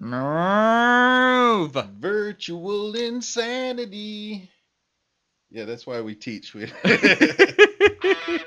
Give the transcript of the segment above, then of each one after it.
Move. Virtual insanity. Yeah, that's why we teach. We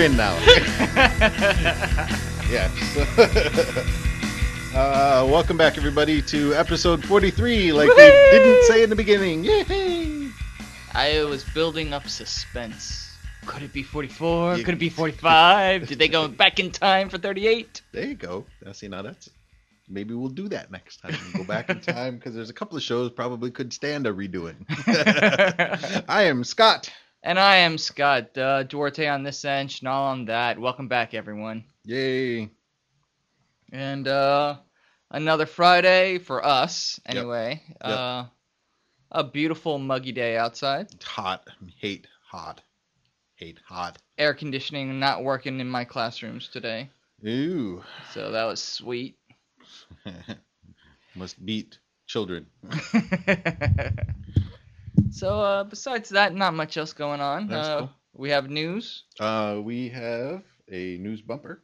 in now. yes. uh, welcome back, everybody, to episode 43. Like we didn't say in the beginning. Yay! I was building up suspense. Could it be 44? You- Could it be 45? Did they go back in time for 38? There you go. Now, see, now that's maybe we'll do that next time. Go back in time because there's a couple of shows probably could stand a redoing. I am Scott. And I am Scott, uh, Duarte on this end, Schnall on that. Welcome back, everyone. Yay! And uh, another Friday for us, Yep. anyway. Yep. Uh, a beautiful muggy day outside. It's hot. Hate hot. Hate hot. Air conditioning not working in my classrooms today, Ooh. so that was sweet. Must beat children. so uh, besides that, not much else going on. Uh, cool. We have news. Uh, we have a news bumper.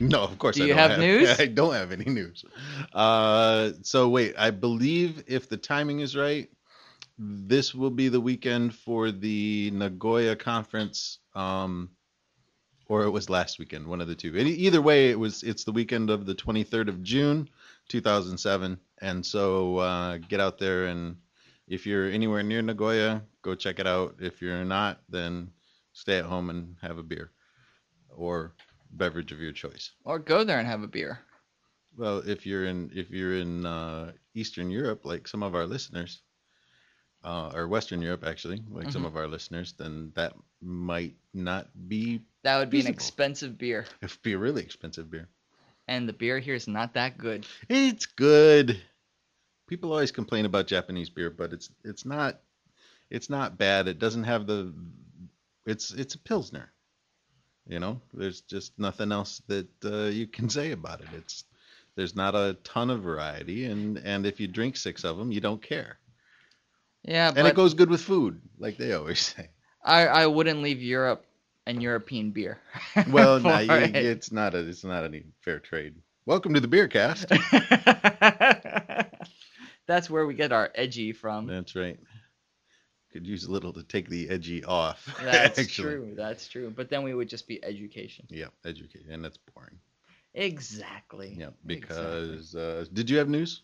No, of course Do I you don't have news? I don't have any news. Uh, so wait, I believe if the timing is right, this will be the weekend for the Nagoya conference, um, or it was last weekend, one of the two. Either way, it was. It's the weekend of the 23rd of June, 2007, and so uh, get out there and if you're anywhere near Nagoya, go check it out. If you're not, then stay at home and have a beer or beverage of your choice. Or go there and have a beer. Well, if you're in if you're in uh, Eastern Europe, like some of our listeners, uh, or Western Europe actually, like some Mhm. of our listeners, then that might not be That would be an expensive beer. it'd be a really expensive beer. And the beer here is not that good. It's good. People always complain about Japanese beer, but it's it's not it's not bad. It doesn't have the it's it's a pilsner. You know, there's just nothing else that uh, you can say about it. It's there's not a ton of variety, and and if you drink six of them, you don't care. Yeah, And but it goes good with food, like they always say. I, I wouldn't leave Europe and European beer. Well, no, you, it. it's not a it's not any fair trade. Welcome to the beer cast. That's where we get our edgy from. That's right. Could use a little to take the edgy off. That's actually. true. That's true. But then we would just be education. Yeah, education, and that's boring. Exactly. Yeah, Exactly. because uh, did you have news?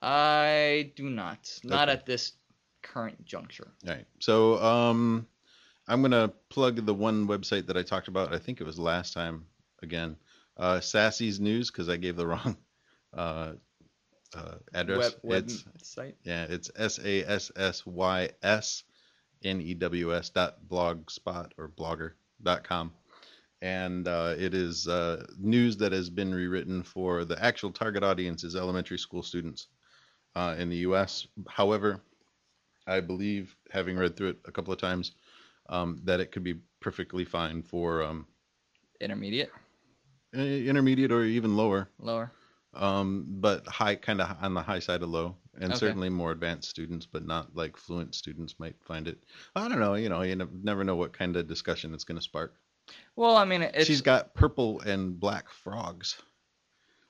I do not. Not Okay. at this current juncture. All right, so um, I'm gonna plug the one website that I talked about. I think it was last time again. Uh, Sassy's News because I gave the wrong uh, uh, address. Web, It's site. yeah, it's S A S S Y S N E W S dot blogspot or blogger dot com. And uh, it is uh, news that has been rewritten for the actual target audience is elementary school students uh, in the U.S. However, I believe, having read through it a couple of times, um, that it could be perfectly fine for um, Intermediate. intermediate or even lower, Lower. um, but high, kind of on the high side of low, and Okay. certainly more advanced students, but not like fluent students might find it. I don't know, you know, you nev- never know what kind of discussion it's going to spark. Well, I mean, it's She's got purple and black frogs,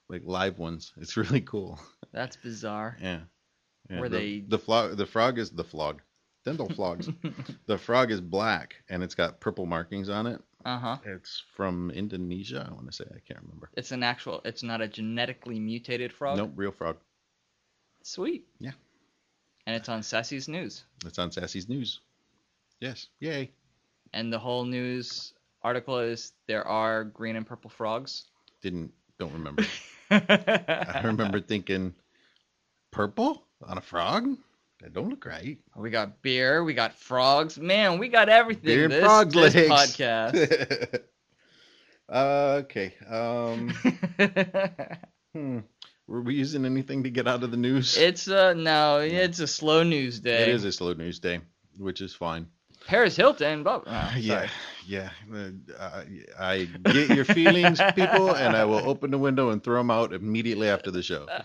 like live ones. It's really cool. that's bizarre. Yeah. yeah Were the, they- the frog? The frog is the flog. Dental flogs. the frog is black and it's got purple markings on it. Uh huh. It's from Indonesia. I want to say I can't remember. It's an actual. It's not a genetically mutated frog. Nope, real frog. Sweet. Yeah. And it's on Sassy's News. It's on Sassy's News. Yes, yay. And the whole news article is there are green and purple frogs. Didn't don't remember. I remember thinking, purple on a frog. That don't look right. We got beer. We got frogs. Man, we got everything. Beer this, frogs this legs. podcast. uh, okay. Um, hmm. Were we using anything to get out of the news? it's uh no, it's a slow news day. it is a slow news day, which is fine. Paris Hilton. But, oh, yeah, yeah. Uh, I get your feelings, people, and I will open the window and throw them out immediately after the show.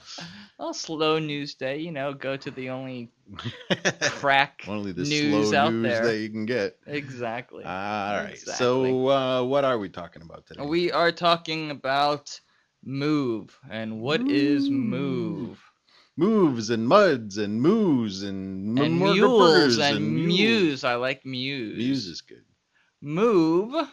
Well, slow news day. You know, go to the only crack Only the news slow out news there. that you can get. exactly. All right. Exactly. So, uh, what are we talking about today? We are talking about move and what is move moves and muds and moos and and mules and mules. muse. I like muse. Muse is good. Move.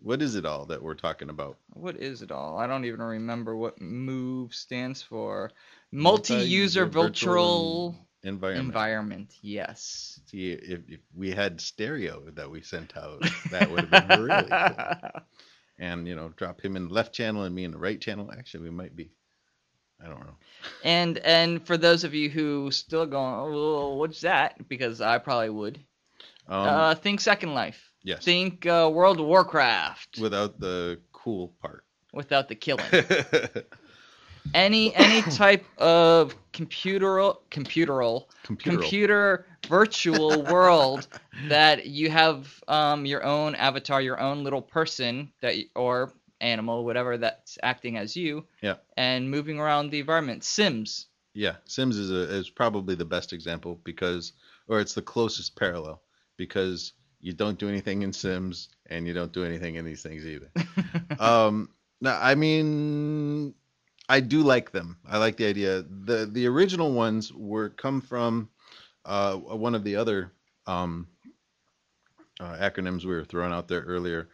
What is it all that we're talking about? What is it all? I don't even remember what move stands for. Multi-user Multi-user virtual Environment. environment. Yes. See, if, if we had stereo that we sent out, that would have been really cool. And you know, drop him in the left channel and me in the right channel. Actually, we might be. I don't know. And and for those of you who still going, oh, what's that? Because I probably would. Um, uh, think Second Life. yes. Think uh, World of Warcraft Without the cool part. without the killing. any any type of computeral computeral Computer. computer virtual world that you have um, your own avatar, your own little person that y- or animal, whatever that's acting as you. Yeah. And moving around the environment. Sims. Yeah, Sims is a, is probably the best example because, or it's the closest parallel because you don't do anything in Sims and you don't do anything in these things either. um, no, I mean, I do like them. I like the idea. the The original ones were come from uh, one of the other um, uh, acronyms we were throwing out there earlier.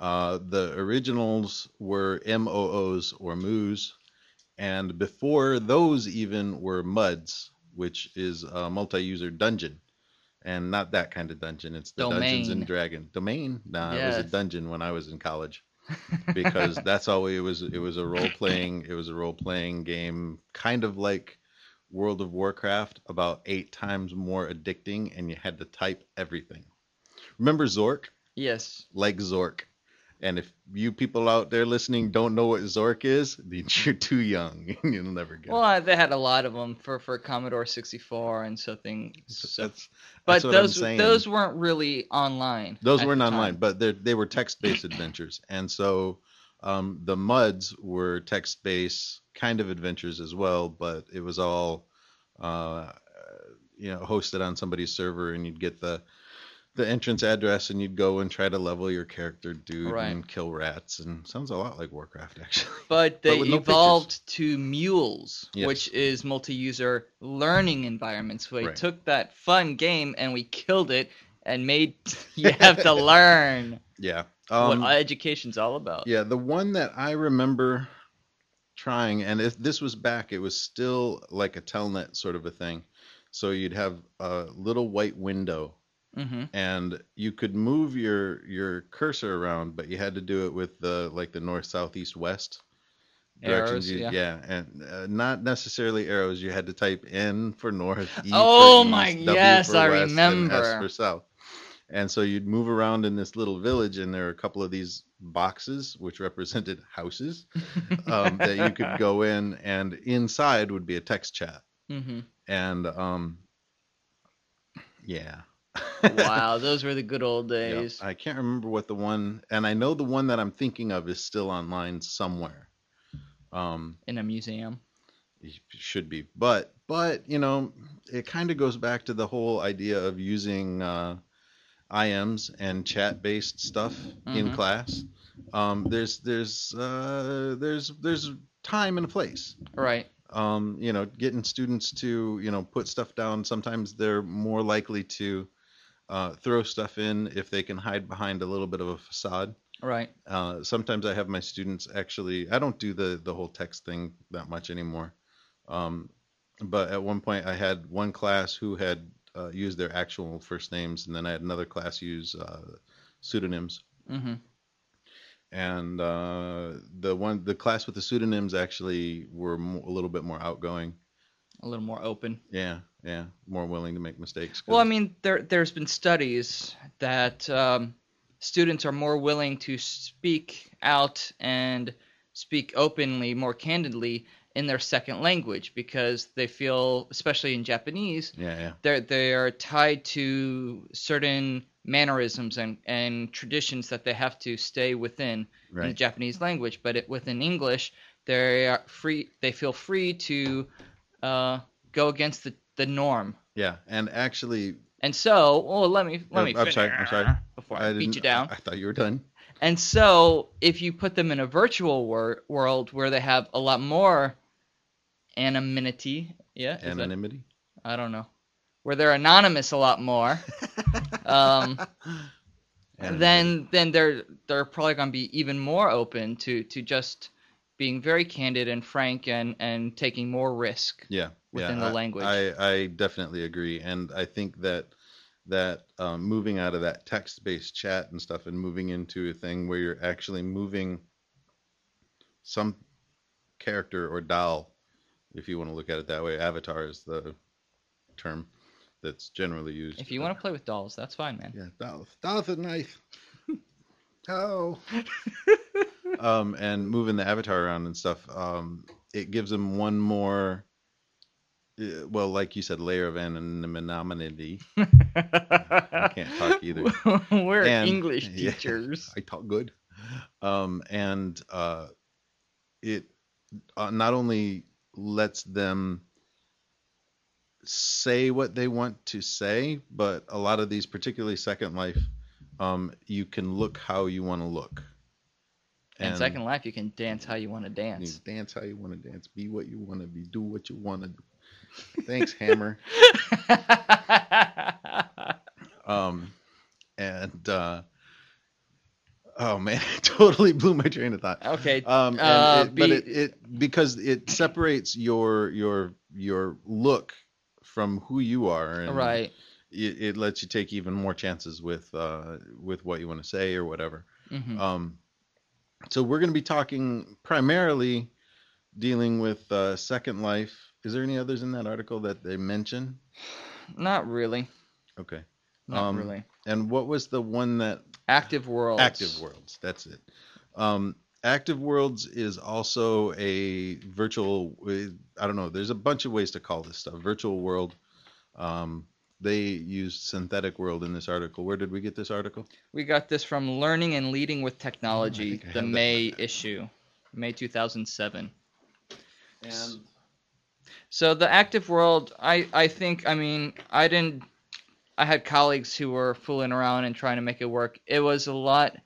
Uh, the originals were MOOs or MOOs, and before those even were MUDs, which is a multi-user dungeon, and not that kind of dungeon. It's the Dungeons and Domain. Dragon domain. Nah, it was a dungeon when I was in college because that's all it was. It was a role playing. It was a role playing game, kind of like World of Warcraft, about eight times more addicting, and you had to type everything. Remember Zork? yes. Like Zork. And if you people out there listening don't know what Zork is, then you're too young. You'll never get Well, it. uh, they had a lot of them for, for Commodore 64 and so things. So, That's, but that's I'm those those weren't really online. Those weren't online, time. but they they were text-based adventures, and so um, the MUDs were text-based kind of adventures as well. But it was all, uh, you know, hosted on somebody's server, and you'd get the the entrance address, and you'd go and try to level your character, dude, Right. and kill rats, and sounds a lot like Warcraft actually. But they no pictures. evolved to Mules, Yes. which is multi-user learning environments. We Right. took that fun game and we killed it and made you have to learn yeah. Um, what education's all about. Yeah, the one that I remember trying, and if this was back, it was still like a telnet sort of a thing. So you'd have a little white window, hmm and you could move your your cursor around, but you had to do it with the like the north, south, east, west Arrows, You- yeah. and uh, not necessarily arrows. You had to type N for north, E Oh for my- W yes, I west, and S remember. for south. And so you'd move around in this little village, and there are a couple of these boxes which represented houses um, that you could go in, and inside would be a text chat. hmm And um, yeah. Wow, those were the good old Yeah, days. I can't remember what the one, and I know the one that I'm thinking of is still online somewhere. Um, in a museum. it should be, but but you know, it kind of goes back to the whole idea of using uh, IMs and chat-based stuff in Mhm. class. Um, there's there's uh, there's there's time and a place. Right. um, you know, getting students to, you know, put stuff down. Sometimes they're more likely to uh, throw stuff in if they can hide behind a little bit of a facade. Right. Uh, sometimes I have my students actually. I don't do the the whole text thing that much anymore. Um, but at one point, I had one class who had uh, used their actual first names, and then I had another class use uh, pseudonyms. hmm And uh, the one, the class with the pseudonyms actually were mo- a little bit more outgoing. A little more open. Yeah, Yeah, more willing to make mistakes. Well, I mean, there there's been studies that um, students are more willing to speak out and speak openly, more candidly in their second language because they feel, especially in Japanese, yeah, yeah, they're they are tied to certain mannerisms and, and traditions that they have to stay within in the. Japanese language. But it, within English, they are free. They feel free to uh, go against the, the norm. Yeah, and actually, And so, well, let me let Oh, me. I'm sorry, I'm sorry. Before I, beat you down. I, I thought you were done. And so, if you put them in a virtual wor- world where they have a lot more anonymity, yeah, is that- Anonymity. I don't know, where they're anonymous a lot more, um, then then they're they're probably going to be even more open to to just being very candid and frank and and taking more risk. yeah, within yeah, the I- language. I, I definitely agree, and I think that that um, moving out of that text-based chat and stuff and moving into a thing where you're actually moving some character or doll, if you want to look at it that way, avatar is the term that's generally used. If you want to play with dolls, that's fine, man. Yeah, doll, doll's a knife. oh. um, and moving the avatar around and stuff, um, it gives them one more, well, like you said, layer of anonymity. I can't talk either. We're And- English yeah. teachers. I talk good. Um, and uh, it uh, not only lets them say what they want to say, but a lot of these, particularly Second Life, um, you can look how you want to look. And Second Life, you can dance how you want to dance. dance how you want to dance, be what you want to be, do what you want to do. Thanks, Hammer. Um, and uh, oh man, it totally blew my train of thought. okay. Um, Uh, it, but it, it because it separates your your your look from who you are, and right. It, it lets you take even more chances with uh, with what you want to say or whatever. hmm Um, so we're going to be talking primarily dealing with uh, Second Life. Is there any others in that article that they mention? Not really. Okay. Not Um, really. And what was the one that Active worlds. Active Worlds. That's it. Um, Active Worlds is also a virtual. I don't know. There's a bunch of ways to call this stuff. Virtual world. Um, they used synthetic world in this article. Where did we get this article? We got this from Learning and Leading with Technology, think I the have that. May issue, May 2007. And So the active world, I, I think, I mean, I didn't, I had colleagues who were fooling around and trying to make it work. It was a lot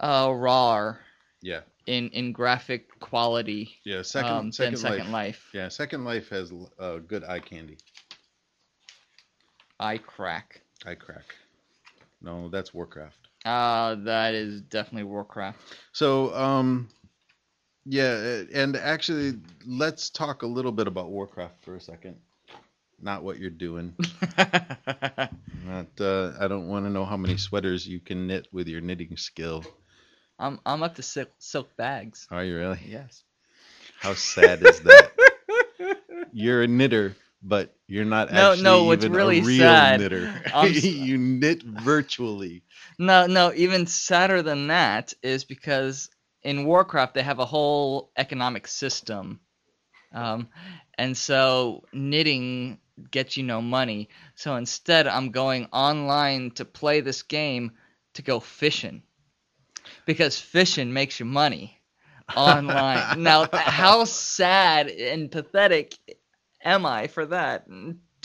uh, rawer yeah, in, in graphic quality yeah. Second, um, second, Second life. Life. Yeah, Second Life has uh, good eye candy. Eye crack. Eye crack. No, that's Warcraft. Uh, that is definitely Warcraft. So, um, yeah, and actually, let's talk a little bit about Warcraft for a second. Not what you're doing. Not. Uh, I don't want to know how many sweaters you can knit with your knitting skill. I'm, I'm up to silk, silk bags. Are you really? Yes. How sad is that? You're a knitter, but you're not No, actually no, what's even really a real sad- knitter. You knit virtually. No, no, even sadder than that is because in Warcraft they have a whole economic system. Um, and so knitting gets you no money. So instead I'm going online to play this game to go fishing. Because fishing makes you money online. now, how sad and pathetic am I for that?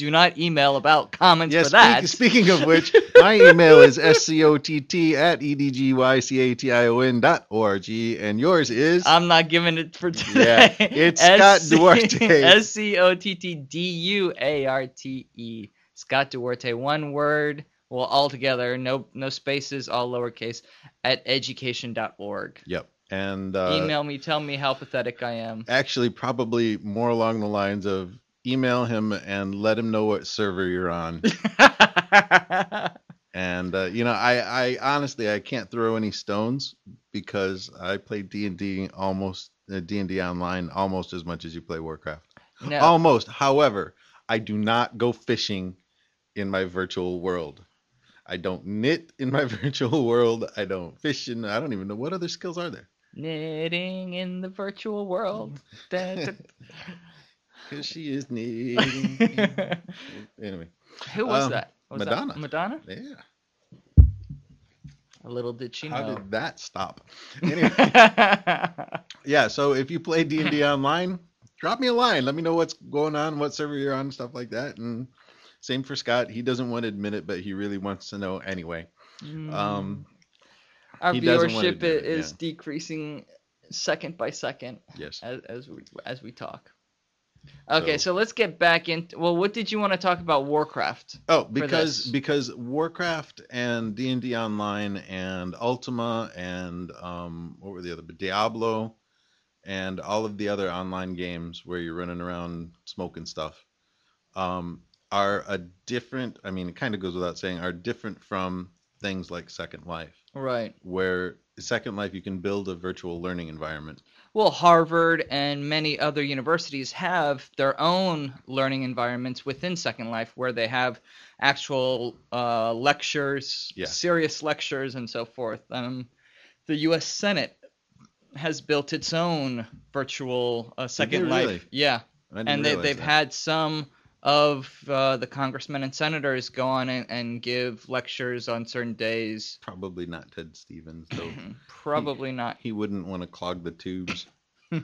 Do not email about comments Yes, for that. speak, speaking of which, my email is scott at edgycation dot org, and yours is I'm not giving it for today. Yeah, it's Scott Duarte. S C O T T D U A R T E. Scott Duarte, one word, well, all together, no no spaces, all lowercase, at edgycation.org. yep, and uh, Email me, tell me how pathetic I am. actually probably more along the lines of email him and let him know what server you're on. and uh, you know, I, I honestly I can't throw any stones because I play D and D almost uh, D and D online almost as much as you play Warcraft. no, Almost. However, I do not go fishing in my virtual world. I don't knit in my virtual world. I don't fish in. I don't even know what other skills are there. Knitting in the virtual world. Da, da. Because she is knitting. anyway, Who was Um, that? Was that Madonna. Madonna? yeah. A little did she know. How did that stop? Anyway, yeah. So if you play D and D online, drop me a line. Let me know what's going on, what server you're on, stuff like that. And same for Scott. He doesn't want to admit it, but he really wants to know anyway. Mm. Um, Our he doesn't wanna viewership do it, yeah. decreasing second by second yes. as, as we as we talk. Okay, So- so let's get back into. Well, what did you want to talk about Warcraft? Oh, because because Warcraft and D and D Online and Ultima and um, what were the other? Diablo, and all of the other online games where you're running around smoking stuff, um, are a different. I mean, it kind of goes without saying, are different from things like Second Life, Right. where Second Life you can build a virtual learning environment. Well, Harvard and many other universities have their own learning environments within Second Life where they have actual uh, lectures, Yeah. serious lectures, and so forth. Um, the U.S. Senate has built its own virtual uh, Second Life. really? Yeah, and they, they've that. had some of uh, the congressmen and senators go on and, and give lectures on certain days. probably not Ted Stevens though. Probably not. he wouldn't want to clog the tubes.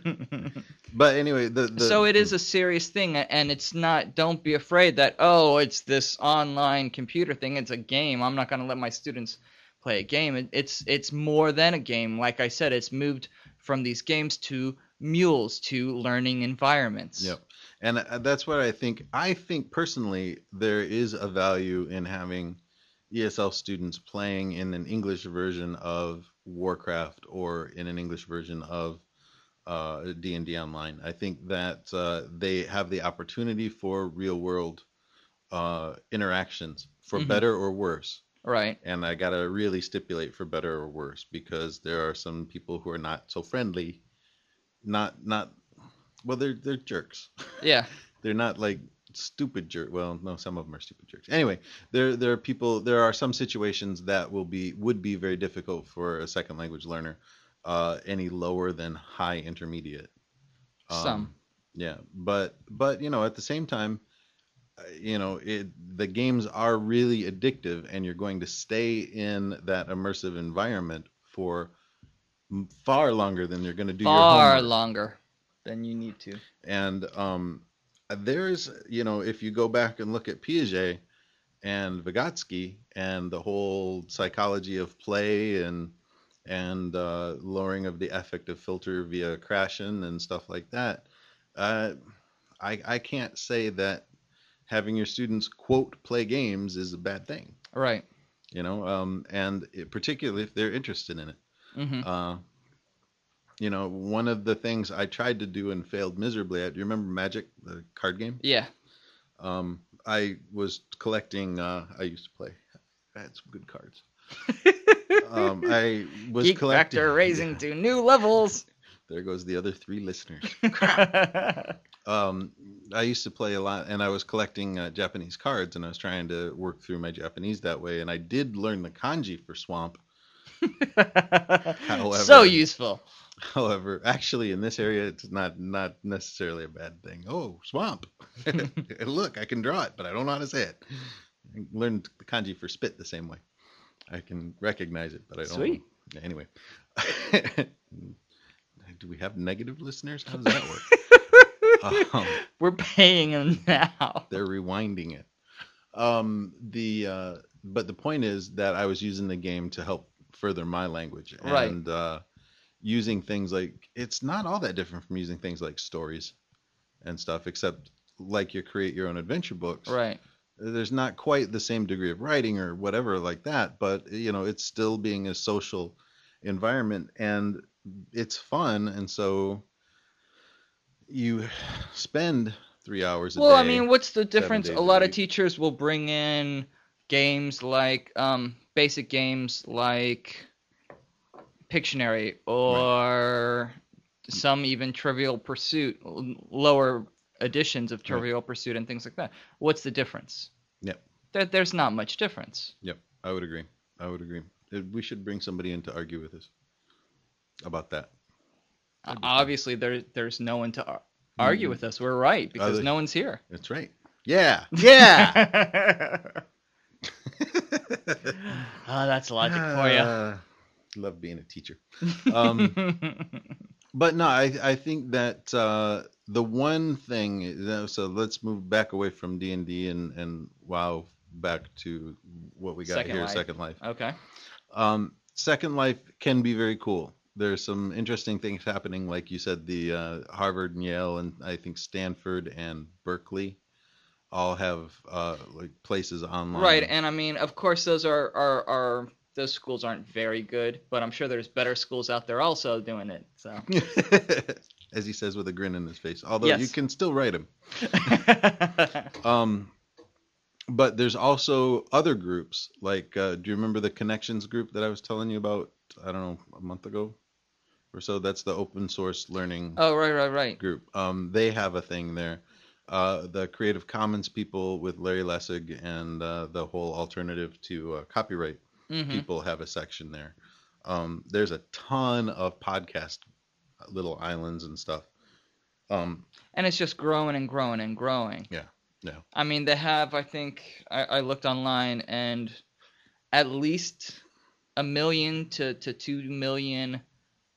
But anyway, the, the so it is a serious thing and it's not don't be afraid that oh it's this online computer thing it's a game i'm not going to let my students play a game It- it's it's more than a game like i said it's moved from these games to mules to learning environments Yep. And uh, that's what I think. I think personally, there is a value in having ESL students playing in an English version of Warcraft or in an English version of uh, D&D Online. I think that uh, they have the opportunity for real world uh, interactions, for Mhm. better or worse. right And I gotta really stipulate for better or worse because there are some people who are not so friendly, not not well, they're they're jerks. yeah they're not like stupid jerk. Well, no, some of them are stupid jerks. Anyway, there there are people. There are some situations that will be would be very difficult for a second language learner, uh, any lower than high intermediate. Um, Some. Yeah, but but you know at the same time, uh, you know it the games are really addictive, and you're going to stay in that immersive environment for far longer than you're going to do your far homework longer than you need to. And um, there's you know if you go back and look at Piaget and Vygotsky and the whole psychology of play and and uh, lowering of the affective filter via crashing and stuff like that, uh, I I can't say that having your students quote play games is a bad thing, right. You know, um, and it, particularly if they're interested in it. hmm Uh, you know, one of the things I tried to do and failed miserably at. Do you remember Magic, the card game? yeah Um, I was collecting. Uh, I used to play. I had some good cards. Um, I was geek collecting. factor raising Yeah, to new levels there goes the other three listeners. Um, I used to play a lot, and I was collecting uh, Japanese cards, and I was trying to work through my Japanese that way. And I did learn the kanji for Swamp. However- so useful However, actually, in this area, it's not not necessarily a bad thing. Oh, swamp! Look, I can draw it, but I don't know how to say it. I learned the kanji for spit the same way. I can recognize it, but I don't. Sweet. Yeah, Anyway, do we have negative listeners? How does that work? um, we're paying them now they're rewinding it. Um, the uh, but the point is that I was using the game to help further my language, Right. and uh, using things like it's not all that different from using things like stories and stuff, except like you create your own adventure books. right There's not quite the same degree of writing or whatever like that, but you know it's still being a social environment and it's fun, and so you spend three hours a well, day. I mean, what's the difference? a lot of teachers will bring in games like um, basic games like Pictionary or some even Trivial Pursuit, lower editions of Trivial Pursuit and things like that. What's the difference? Yep. There, there's not much difference. Yep, I would agree. I would agree. Uh, We should bring somebody in to argue with us about that. Fun. Obviously, there there's no one to argue Mm. with us. We're right because no one's here. That's right. Yeah. Yeah. oh, that's logic for you. Ah, love being a teacher. Um, but no, I I think that uh, the one thing. you know, So let's move back away from D and D and and WoW back to what we got Second here, Life. Second Life. okay. Um, Second Life can be very cool. There's some interesting things happening, like you said, the uh, Harvard and Yale, and I think Stanford and Berkeley all have uh, like places online. Right, and I mean, of course, those are, are are those schools aren't very good, but I'm sure there's better schools out there also doing it. So. As he says with a grin in his face, although you can still write him. Um, but there's also other groups. Like, uh, do you remember the Connections group that I was telling you about? I don't know, a month ago or so. That's the open source learning oh, right, right, right. group. Um, they have a thing there. Uh, the Creative Commons people with Larry Lessig and uh, the whole alternative to uh, copyright hmm people have a section there. Um, there's a ton of podcast little islands and stuff. Um, And it's just growing and growing and growing. Yeah, yeah. I mean, they have. I think I, I looked online, and at least a million to to two million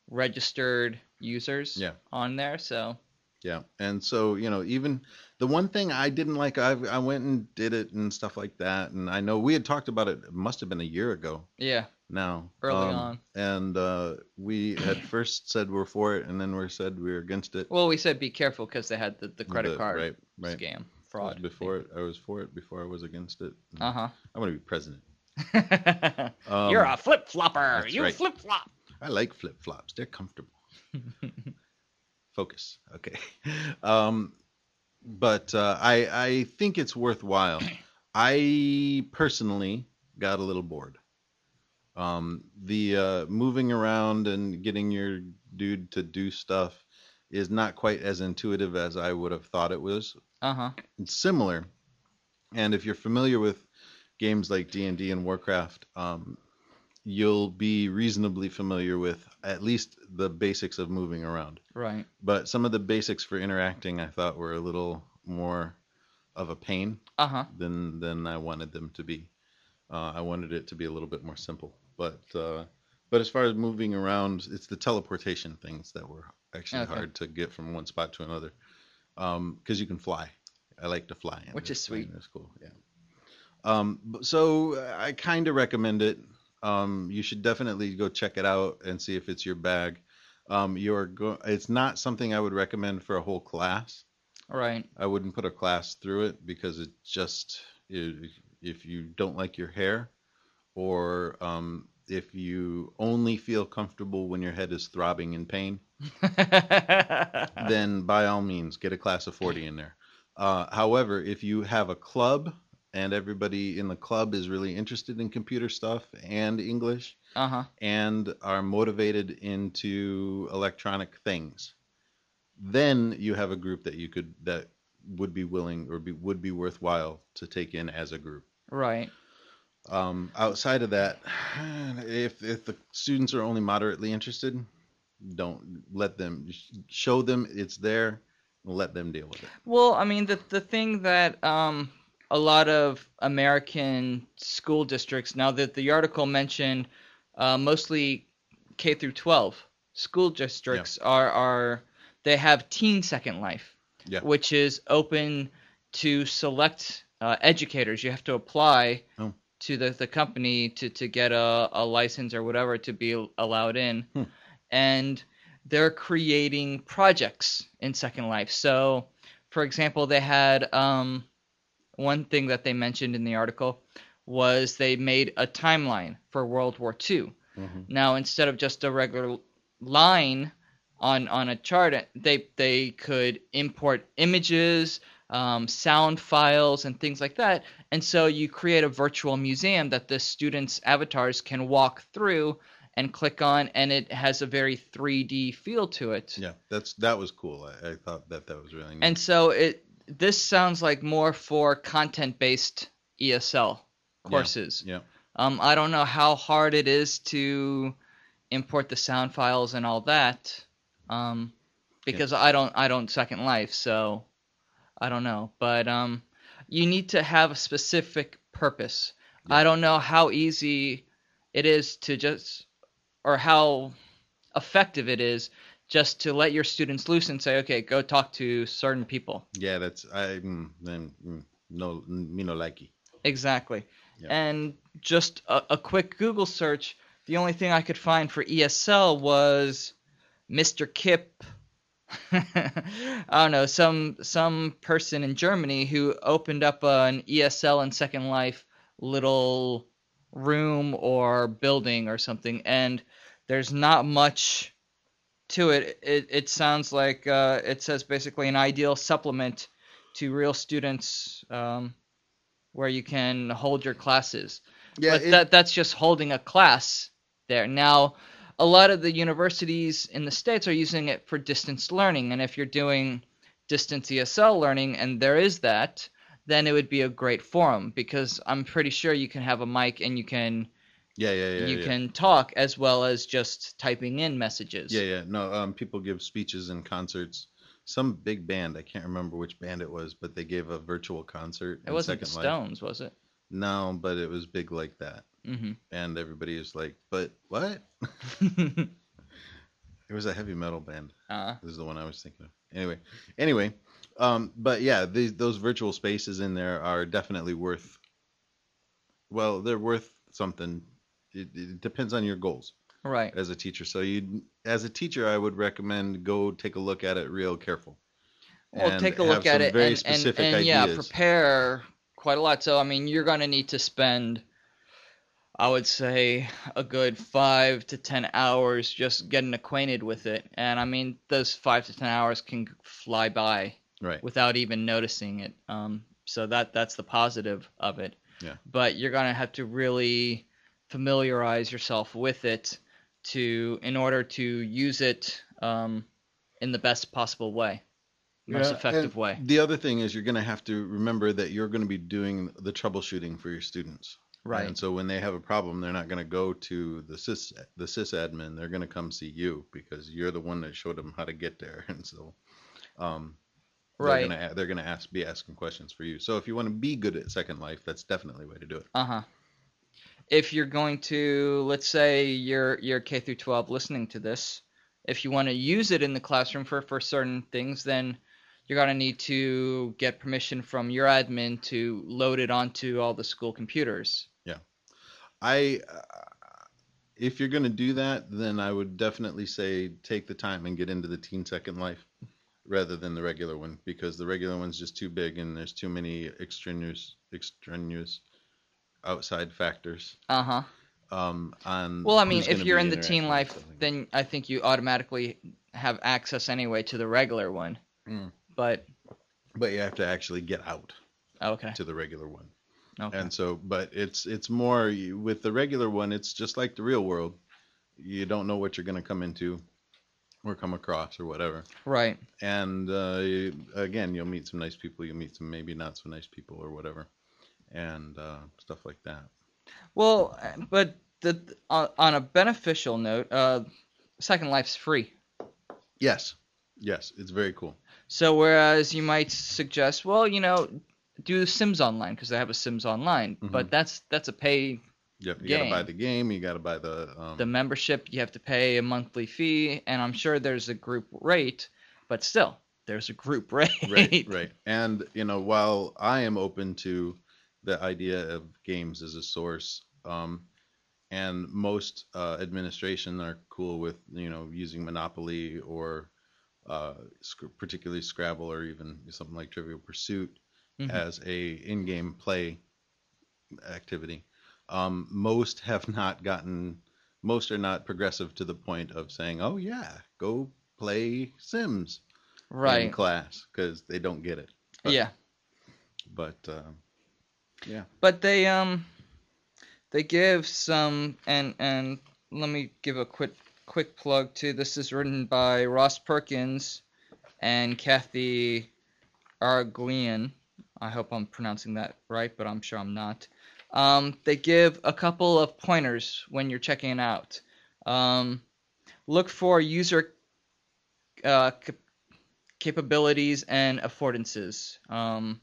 registered users. Yeah. On there, so Yeah, and so you know, even the one thing I didn't like, I I went and did it and stuff like that, and I know we had talked about it. It must have been a year ago yeah, now, Early um, on. and uh, we had first said we're for it, and then we said we were against it. Well, we said be careful because they had the, the credit The- card right, right. scam fraud. before it. I was for it before I was against it. Uh huh. I want to be president. Um, You're a flip flopper. You right. flip flop. I like flip flops. They're comfortable. Focus. Okay. Um, but uh, I I think it's worthwhile. I personally got a little bored. Um, the uh, moving around and getting your dude to do stuff is not quite as intuitive as I would have thought it was. Uh huh. It's similar, and if you're familiar with games like D and D and Warcraft, um, you'll be reasonably familiar with at least the basics of moving around. Right. But some of the basics for interacting, I thought, were a little more of a pain Uh huh. than than I wanted them to be. Uh, I wanted it to be a little bit more simple. But uh, but as far as moving around, it's the teleportation things that were actually Okay. hard to get from one spot to another. Because you can fly. I like to fly. Which is sweet. That's cool. Yeah. Um, so I kind of recommend it. Um, you should definitely go check it out and see if it's your bag. Um, you're go- It's not something I would recommend for a whole class. Right. I wouldn't put a class through it because it just if, if you don't like your hair, or um, if you only feel comfortable when your head is throbbing in pain, then by all means get a class of 40 in there. Uh, however, if you have a club and everybody in the club is really interested in computer stuff and English uh huh. and are motivated into electronic things, then you have a group that you could that would be willing or be, would be worthwhile to take in as a group. Right. Um, outside of that, if if the students are only moderately interested, don't let them show them it's there. Let them deal with it. Well, I mean, the the thing that um, a lot of American school districts now that the article mentioned, uh, mostly K through 12 school districts are are they have Teen Second Life, Yeah. which is open to select uh, educators. You have to apply Oh. to the, the company to, to get a, a license or whatever to be allowed in. Hmm. And they're creating projects in Second Life. So, for example, they had um, one thing that they mentioned in the article was they made a timeline for World War II. Mhm. Now, instead of just a regular line on on a chart, they they could import images, um, sound files, and things like that. And so you create a virtual museum that the students' avatars can walk through and click on, and it has a very 3D feel to it. Yeah, that's that was cool. I, I thought that that was really neat. And so it this sounds like more for content-based ESL courses. yeah, Um, I don't know how hard it is to import the sound files and all that, um, because I don't I don't Second Life, so I don't know. But um, you need to have a specific purpose. Yeah. I don't know how easy it is to just, or how effective it is just to let your students loose and say, okay, go talk to certain people. yeah, that's I mm, then mm, no me no likey. Exactly. Yeah. And just a, a quick Google search, the only thing I could find for ESL was Mr. Kip. I don't know, some some person in Germany who opened up an ESL and Second Life little room or building or something, and there's not much to it. It, it sounds like uh, it says basically an ideal supplement to real students um, where you can hold your classes. Yeah, but it- that that's just holding a class there. Now, a lot of the universities in the states are using it for distance learning, and if you're doing distance ESL learning, and there is that, then it would be a great forum because I'm pretty sure you can have a mic and you can yeah, yeah, yeah. you yeah. can talk as well as just typing in messages. Yeah, yeah. No, um, people give speeches and concerts. Some big band, I can't remember which band it was, but they gave a virtual concert. It in wasn't the Second Life. Stones, was it? No, but it was big like that, hmm and everybody was like, "But what?" It was a heavy metal band. uh, This is the one I was thinking of. Anyway, anyway, um, but yeah, these those virtual spaces in there are definitely worth. Well, they're worth something. It, it depends on your goals right. as a teacher. So you, as a teacher, I would recommend go take a look at it real careful. Well, take a look at it very and, and, specific and yeah, ideas. prepare quite a lot. So, I mean, you're going to need to spend, I would say, a good five to ten hours just getting acquainted with it. And I mean, those five to ten hours can fly by Right. without even noticing it. Um, so that that's the positive of it. Yeah. But you're gonna have to really familiarize yourself with it to in order to use it um, in the best possible way, most Yeah, effective way. The other thing is you're going to have to remember that you're going to be doing the troubleshooting for your students. Right. And so when they have a problem, they're not going to go to the sys the sysadmin. They're going to come see you because you're the one that showed them how to get there. And so, um, Right. They're gonna, they're gonna ask be asking questions for you. So if you want to be good at Second Life, that's definitely the way to do it. Uh huh. If you're going to, let's say you're you're K through 12 listening to this, if you want to use it in the classroom for for certain things, then you're gonna need to get permission from your admin to load it onto all the school computers. Yeah. I, uh, if you're gonna do that, then I would definitely say take the time and get into the Teen Second Life rather than the regular one because the regular one's just too big and there's too many extraneous extraneous outside factors. Uh huh. Um, on Well, I mean, if you're in the teen life, then I think you automatically have access anyway to the regular one. Mm. But but you have to actually get out okay, to the regular one. okay, And so, but it's it's more with the regular one. It's just like the real world. You don't know what you're going to come into, or come across, or whatever. right. And uh, again, you'll meet some nice people. You'll meet some maybe not so nice people, or whatever, and uh, stuff like that. Well, but the on, on a beneficial note, uh, Second Life's free. Yes, yes, it's very cool. So whereas you might suggest, well, you know, do Sims Online because they have a Sims Online, Mhm. but that's that's a pay Yep, you got to buy the game. You got to buy the. Um, the membership. You have to pay a monthly fee, and I'm sure there's a group rate, but still, there's a group rate. right, right. And you know, while I am open to the idea of games as a source, um, and most uh, administration are cool with you know using Monopoly or uh, sc- particularly Scrabble or even something like Trivial Pursuit Mhm. as a in-game play activity. Um, most have not gotten. Most are not progressive to the point of saying, "Oh yeah, go play Sims." right. in class because they don't get it. But, yeah. But uh, yeah. But they um they give some and and let me give a quick quick plug too. This is written by Ross Perkins and Kathy Arglian. I hope I'm pronouncing that right, but I'm sure I'm not. Um, they give a couple of pointers when you're checking it out. Um, look for user uh, cap- capabilities and affordances. Um,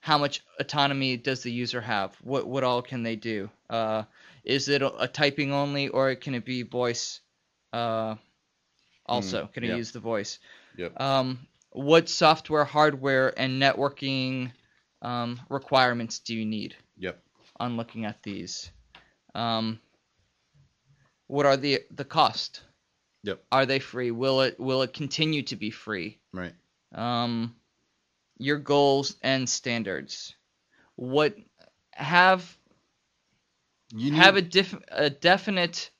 how much autonomy does the user have? What what all can they do? Uh, is it a, a typing only, or can it be voice? Uh, also, Mm, can it use the voice? Yep. Um, what software, hardware, and networking um, requirements do you need Yep. on looking at these? Um, what are the the cost? Yep. Are they free? Will it will it continue to be free? Right. um, your goals and standards. What have You need, have a, dif- a definite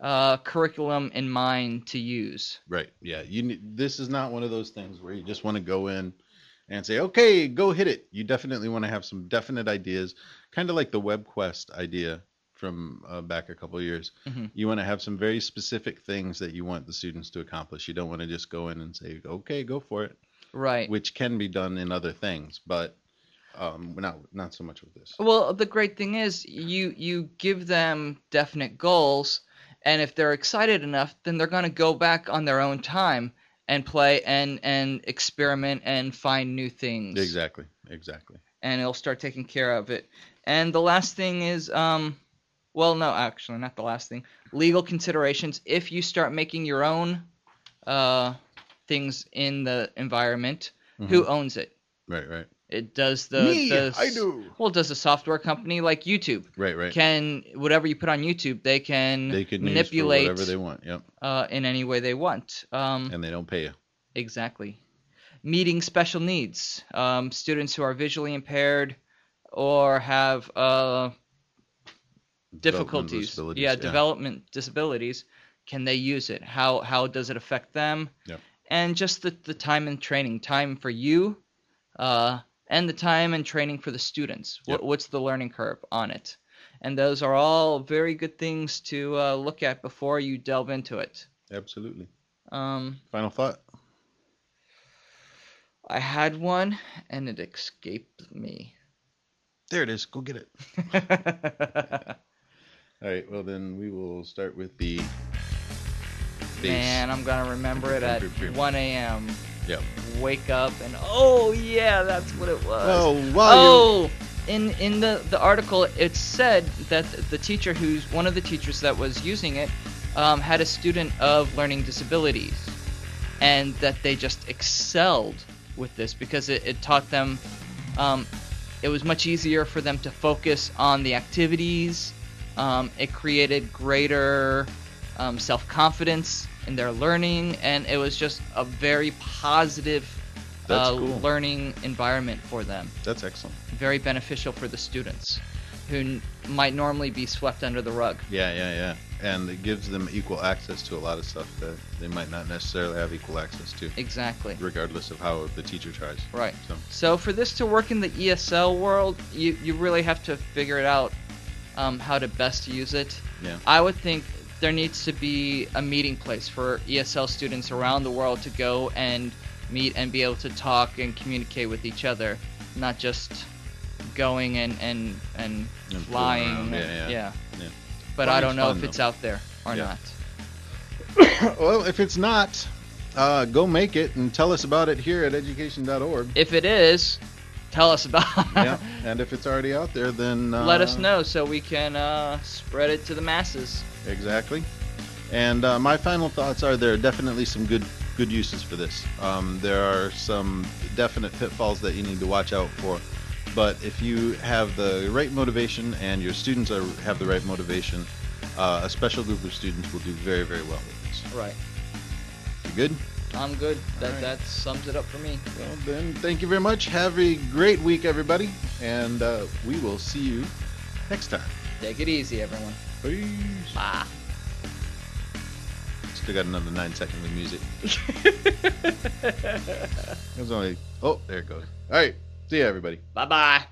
uh, curriculum in mind to use. Right. Yeah. You need, this is not one of those things where you just want to go in and say, "Okay, go hit it." You definitely want to have some definite ideas, kind of like the web quest idea from uh, back a couple of years. Mhm. You want to have some very specific things that you want the students to accomplish. You don't want to just go in and say, "Okay, go for it," Right. which can be done in other things, but um, not not so much with this. Well, the great thing is you you give them definite goals, and if they're excited enough, then they're going to go back on their own time and play and and experiment and find new things. Exactly. Exactly. and it'll start taking care of it. And the last thing is, um, well, no, actually, not the last thing. Legal considerations. If you start making your own uh, things in the environment, who owns it? Right. Right. It does the Me, the I do. Well, does a software company like YouTube Right. Right. can whatever you put on YouTube, they can they can manipulate whatever they want. Yep. uh, in any way they want. Um, And they don't pay you. Exactly. Meeting special needs. Um, students who are visually impaired or have uh, Developmental difficulties. disabilities, Yeah, development disabilities. Can they use it? How how does it affect them? Yep. And just the, the time and training, time for you, uh, and the time and training for the students. Yep. What, what's the learning curve on it? And those are all very good things to uh, look at before you delve into it. Absolutely. Um, Final thought. I had one and it escaped me. There it is. Go get it. All right. Well, then we will start with the Man, I'm gonna remember it at 1 a.m. Yep. Wake up and oh yeah, that's what it was. Oh, wow. oh, in in the the article it said that the teacher who's one of the teachers that was using it um, had a student of learning disabilities, and that they just excelled with this because it, it taught them. Um, it was much easier for them to focus on the activities. Um, it created greater um, self confidence in their learning, and it was just a very positive uh, cool. learning environment for them. That's excellent. Very beneficial for the students who n- might normally be swept under the rug. Yeah, yeah, yeah. And it gives them equal access to a lot of stuff that they might not necessarily have equal access to, Exactly. regardless of how the teacher tries. Right. So, So for this to work in the ESL world, you, you really have to figure it out um, how to best use it. yeah. I would think there needs to be a meeting place for ESL students around the world to go and meet and be able to talk and communicate with each other, not just going and and and, fooling flying. around. Yeah, and- yeah. Yeah. But I don't know fun, if it's though. out there or Yeah. not. well, if it's not, uh, go make it and tell us about it here at edgycation.org. If it is, tell us about. yeah. And if it's already out there, then uh, Let us know so we can uh, spread it to the masses. Exactly. And uh, my final thoughts are there are definitely some good good uses for this. Um, there are some definite pitfalls that you need to watch out for. But if you have the right motivation and your students are, have the right motivation, uh, a special group of students will do very, very well with this. Right. You good? I'm good. That right. that sums it up for me. Well, then, thank you very much. Have a great week, everybody. And uh, we will see you next time. Take it easy, everyone. Peace. Bye. Still got another nine seconds of music. Was only. Oh, there it goes. All right. See ya, everybody. bye bye.